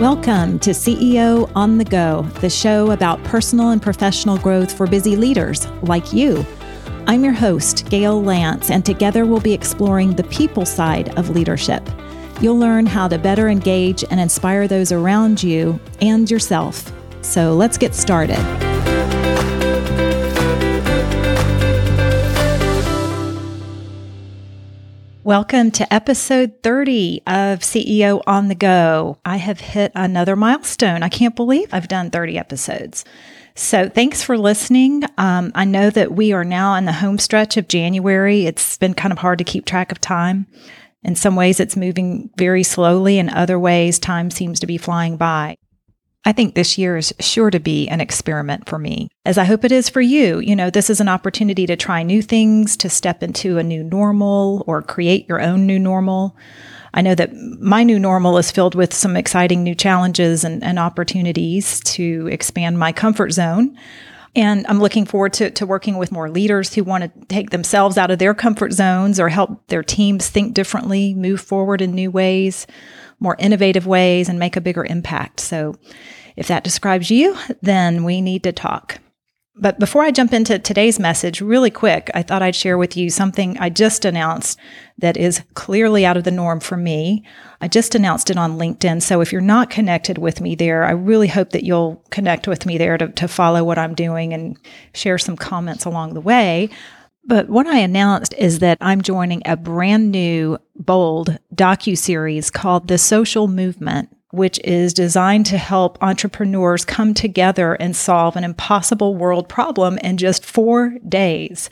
Welcome to CEO on the Go, the show about personal and professional growth for busy leaders like you. I'm your host, Gail Lantz, and together we'll be exploring the people side of leadership. You'll learn how to better engage and inspire those around you and yourself. So let's get started. Welcome to episode 30 of CEO on the Go. I have hit another milestone. I can't believe I've done 30 episodes. So, thanks for listening. Um, I know that we are now in the home stretch of January. It's been kind of hard to keep track of time. In some ways, it's moving very slowly. In other ways, time seems to be flying by. I think this year is sure to be an experiment for me, as I hope it is for you. You know, this is an opportunity to try new things, to step into a new normal or create your own new normal. I know that my new normal is filled with some exciting new challenges and, and opportunities to expand my comfort zone. And I'm looking forward to, to working with more leaders who want to take themselves out of their comfort zones or help their teams think differently, move forward in new ways, more innovative ways, and make a bigger impact. So if that describes you, then we need to talk. But before I jump into today's message, really quick, I thought I'd share with you something I just announced that is clearly out of the norm for me. I just announced it on LinkedIn. So if you're not connected with me there, I really hope that you'll connect with me there to, to follow what I'm doing and share some comments along the way. But what I announced is that I'm joining a brand new, bold docu series called The Social Movement which is designed to help entrepreneurs come together and solve an impossible world problem in just four days.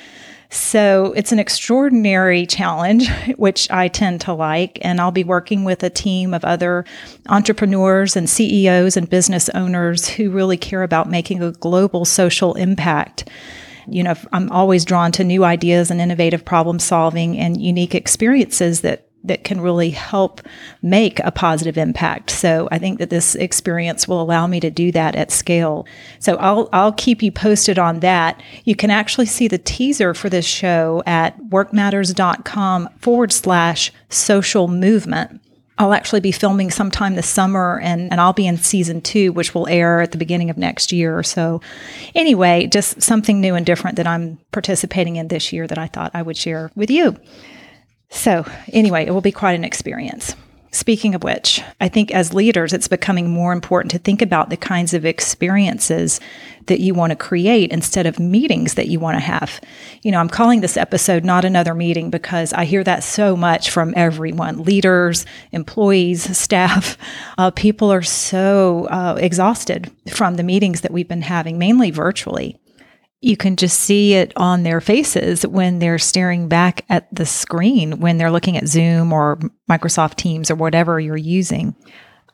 So it's an extraordinary challenge, which I tend to like. And I'll be working with a team of other entrepreneurs and CEOs and business owners who really care about making a global social impact. You know, I'm always drawn to new ideas and innovative problem solving and unique experiences that that can really help make a positive impact. So I think that this experience will allow me to do that at scale. So I'll I'll keep you posted on that. You can actually see the teaser for this show at workmatters.com forward slash social movement. I'll actually be filming sometime this summer and, and I'll be in season two, which will air at the beginning of next year. So, anyway, just something new and different that I'm participating in this year that I thought I would share with you. So, anyway, it will be quite an experience. Speaking of which, I think as leaders, it's becoming more important to think about the kinds of experiences that you want to create instead of meetings that you want to have. You know, I'm calling this episode Not Another Meeting because I hear that so much from everyone leaders, employees, staff. Uh, people are so uh, exhausted from the meetings that we've been having, mainly virtually you can just see it on their faces when they're staring back at the screen when they're looking at Zoom or Microsoft Teams or whatever you're using.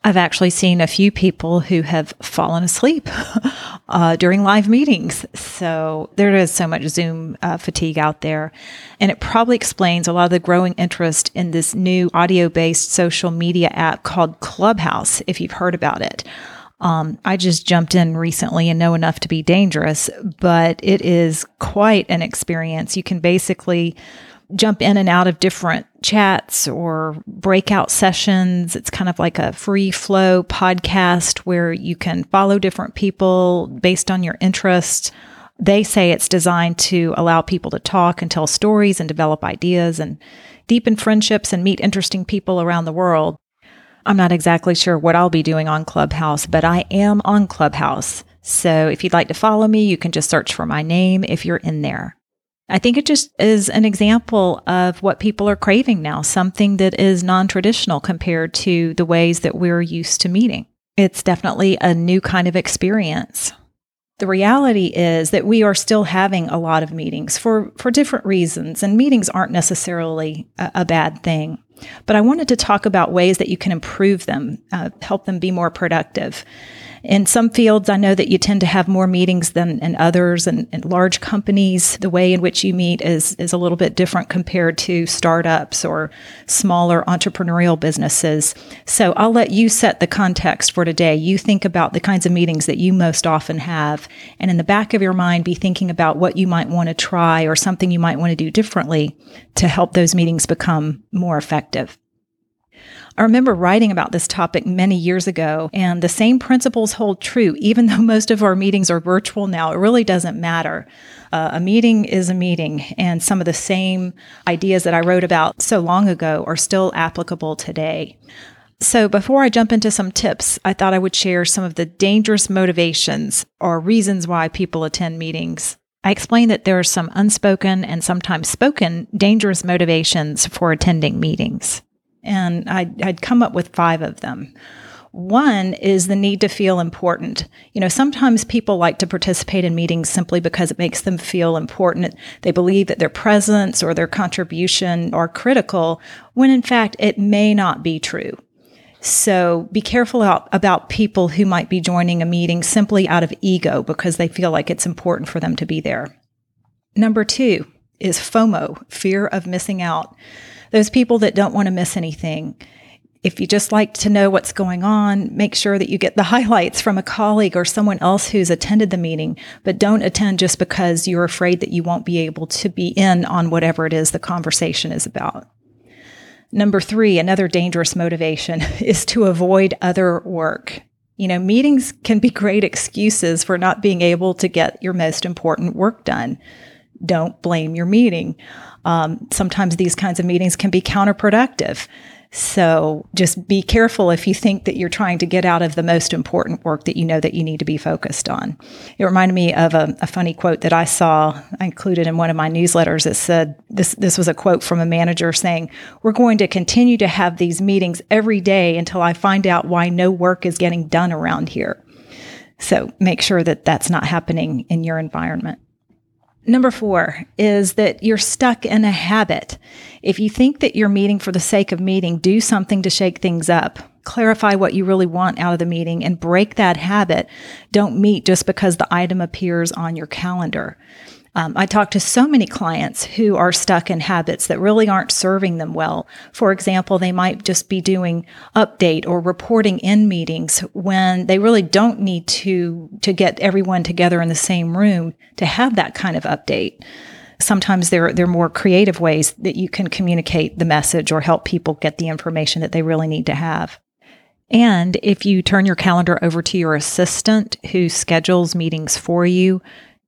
I've actually seen a few people who have fallen asleep uh, during live meetings. So there is so much Zoom uh, fatigue out there. And it probably explains a lot of the growing interest in this new audio based social media app called Clubhouse, if you've heard about it. Um, I just jumped in recently and know enough to be dangerous, but it is quite an experience. You can basically jump in and out of different chats or breakout sessions. It's kind of like a free flow podcast where you can follow different people based on your interests. They say it's designed to allow people to talk and tell stories and develop ideas and deepen friendships and meet interesting people around the world. I'm not exactly sure what I'll be doing on Clubhouse, but I am on Clubhouse. So if you'd like to follow me, you can just search for my name if you're in there. I think it just is an example of what people are craving now, something that is non traditional compared to the ways that we're used to meeting. It's definitely a new kind of experience. The reality is that we are still having a lot of meetings for, for different reasons, and meetings aren't necessarily a, a bad thing. But I wanted to talk about ways that you can improve them, uh, help them be more productive. In some fields, I know that you tend to have more meetings than in others, and, in large companies, the way in which you meet is is a little bit different compared to startups or smaller entrepreneurial businesses. So I'll let you set the context for today. You think about the kinds of meetings that you most often have, and in the back of your mind, be thinking about what you might want to try or something you might want to do differently to help those meetings become more effective. I remember writing about this topic many years ago, and the same principles hold true, even though most of our meetings are virtual now. It really doesn't matter. Uh, a meeting is a meeting, and some of the same ideas that I wrote about so long ago are still applicable today. So, before I jump into some tips, I thought I would share some of the dangerous motivations or reasons why people attend meetings. I explained that there are some unspoken and sometimes spoken dangerous motivations for attending meetings. And I'd, I'd come up with five of them. One is the need to feel important. You know, sometimes people like to participate in meetings simply because it makes them feel important. They believe that their presence or their contribution are critical, when in fact it may not be true. So be careful about, about people who might be joining a meeting simply out of ego because they feel like it's important for them to be there. Number two is FOMO, fear of missing out. Those people that don't want to miss anything. If you just like to know what's going on, make sure that you get the highlights from a colleague or someone else who's attended the meeting, but don't attend just because you're afraid that you won't be able to be in on whatever it is the conversation is about. Number three, another dangerous motivation is to avoid other work. You know, meetings can be great excuses for not being able to get your most important work done. Don't blame your meeting. Um, sometimes these kinds of meetings can be counterproductive. So just be careful if you think that you're trying to get out of the most important work that you know that you need to be focused on. It reminded me of a, a funny quote that I saw I included in one of my newsletters. It said this this was a quote from a manager saying, "We're going to continue to have these meetings every day until I find out why no work is getting done around here." So make sure that that's not happening in your environment. Number four is that you're stuck in a habit. If you think that you're meeting for the sake of meeting, do something to shake things up. Clarify what you really want out of the meeting and break that habit. Don't meet just because the item appears on your calendar. Um, I talk to so many clients who are stuck in habits that really aren't serving them well. For example, they might just be doing update or reporting in meetings when they really don't need to, to get everyone together in the same room to have that kind of update. Sometimes there, there are more creative ways that you can communicate the message or help people get the information that they really need to have. And if you turn your calendar over to your assistant who schedules meetings for you,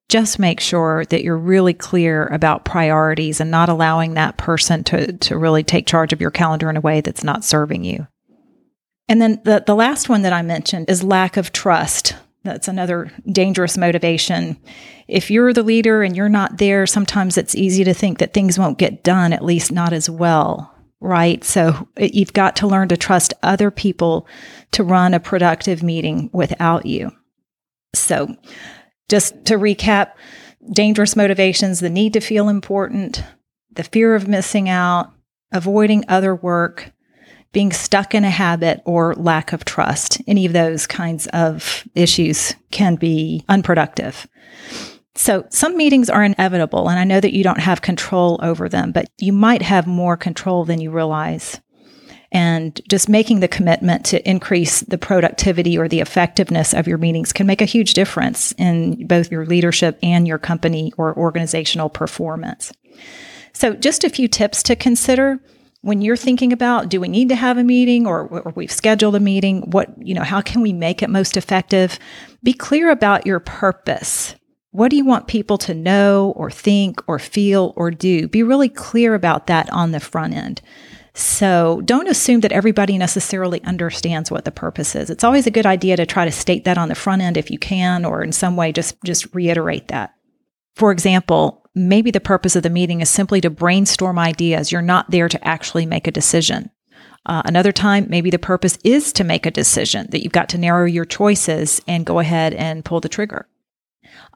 just make sure that you're really clear about priorities and not allowing that person to, to really take charge of your calendar in a way that's not serving you. And then the, the last one that I mentioned is lack of trust. That's another dangerous motivation. If you're the leader and you're not there, sometimes it's easy to think that things won't get done, at least not as well, right? So you've got to learn to trust other people to run a productive meeting without you. So just to recap dangerous motivations, the need to feel important, the fear of missing out, avoiding other work, being stuck in a habit, or lack of trust. Any of those kinds of issues can be unproductive. So, some meetings are inevitable, and I know that you don't have control over them, but you might have more control than you realize and just making the commitment to increase the productivity or the effectiveness of your meetings can make a huge difference in both your leadership and your company or organizational performance. So, just a few tips to consider when you're thinking about do we need to have a meeting or, or, we've scheduled a meeting? What you know how can we make it most effective? Be clear about your purpose. What do you want people to know or think or feel or do? Be really clear about that on the front end so don't assume that everybody necessarily understands what the purpose is. It's always a good idea to try to state that on the front end if you can, or in some way just, just reiterate that. For example, maybe the purpose of the meeting is simply to brainstorm ideas. You're not there to actually make a decision. Uh, another time, maybe the purpose is to make a decision that you've got to narrow your choices and go ahead and pull the trigger.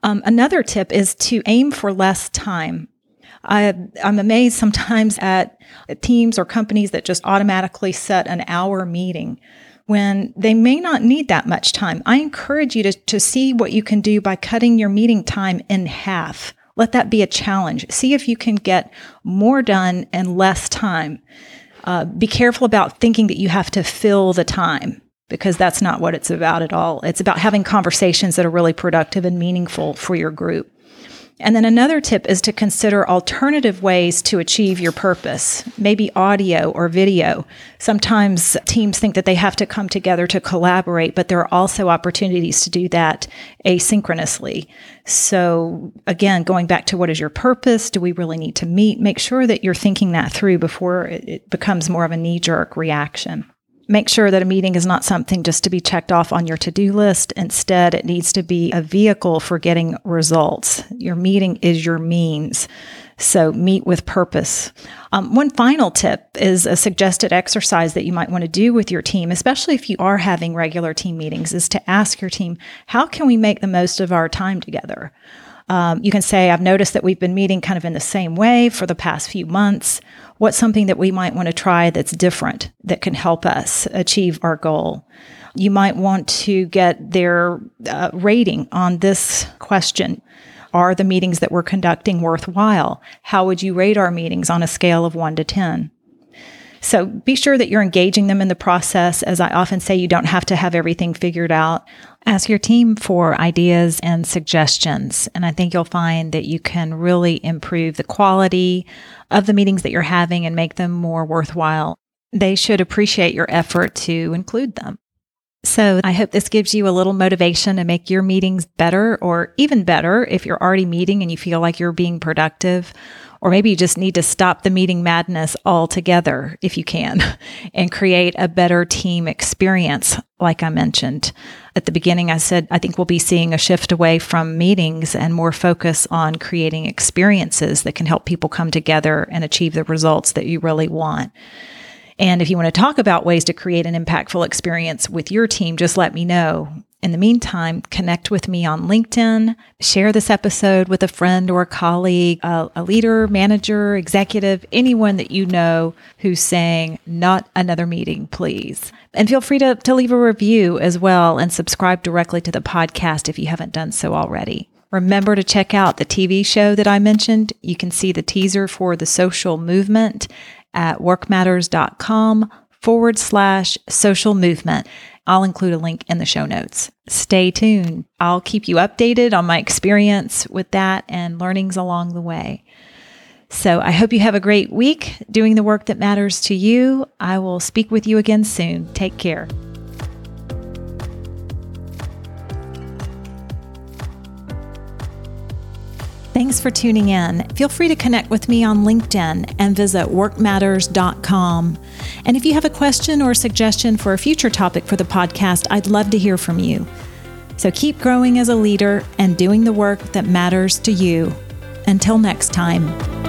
Um, another tip is to aim for less time. I, I'm amazed sometimes at teams or companies that just automatically set an hour meeting when they may not need that much time. I encourage you to, to see what you can do by cutting your meeting time in half. Let that be a challenge. See if you can get more done in less time. Uh, be careful about thinking that you have to fill the time because that's not what it's about at all. It's about having conversations that are really productive and meaningful for your group. And then another tip is to consider alternative ways to achieve your purpose, maybe audio or video. Sometimes teams think that they have to come together to collaborate, but there are also opportunities to do that asynchronously. So, again, going back to what is your purpose? Do we really need to meet? Make sure that you're thinking that through before it becomes more of a knee jerk reaction make sure that a meeting is not something just to be checked off on your to do list. Instead, it needs to be a vehicle for getting results. Your meeting is your means. So meet with purpose. Um, one final tip is a suggested exercise that you might want to do with your team, especially if you are having regular team meetings, is to ask your team, how can we make the most of our time together? Um, you can say, I've noticed that we've been meeting kind of in the same way for the past few months. What's something that we might want to try that's different that can help us achieve our goal? You might want to get their uh, rating on this question. Are the meetings that we're conducting worthwhile? How would you rate our meetings on a scale of one to 10? So be sure that you're engaging them in the process. As I often say, you don't have to have everything figured out. Ask your team for ideas and suggestions. And I think you'll find that you can really improve the quality of the meetings that you're having and make them more worthwhile. They should appreciate your effort to include them. So I hope this gives you a little motivation to make your meetings better or even better if you're already meeting and you feel like you're being productive or maybe you just need to stop the meeting madness altogether if you can and create a better team experience, like I mentioned. At the beginning, I said, I think we'll be seeing a shift away from meetings and more focus on creating experiences that can help people come together and achieve the results that you really want. And if you want to talk about ways to create an impactful experience with your team, just let me know. In the meantime, connect with me on LinkedIn, share this episode with a friend or a colleague, a, a, leader, manager, executive, anyone that you know who's saying, not another meeting, please. And feel free to, to leave a review as well and subscribe directly to the podcast if you haven't done so already. Remember to check out the TV show that I mentioned. You can see the teaser for the social movement at workmatters.com forward slash social movement. I'll include a link in the show notes. Stay tuned. I'll keep you updated on my experience with that and learnings along the way. So I hope you have a great week doing the work that matters to you. I will speak with you again soon. Take care. Thanks for tuning in. Feel free to connect with me on LinkedIn and visit workmatters.com. And if you have a question or suggestion for a future topic for the podcast, I'd love to hear from you. So keep growing as a leader and doing the work that matters to you. Until next time.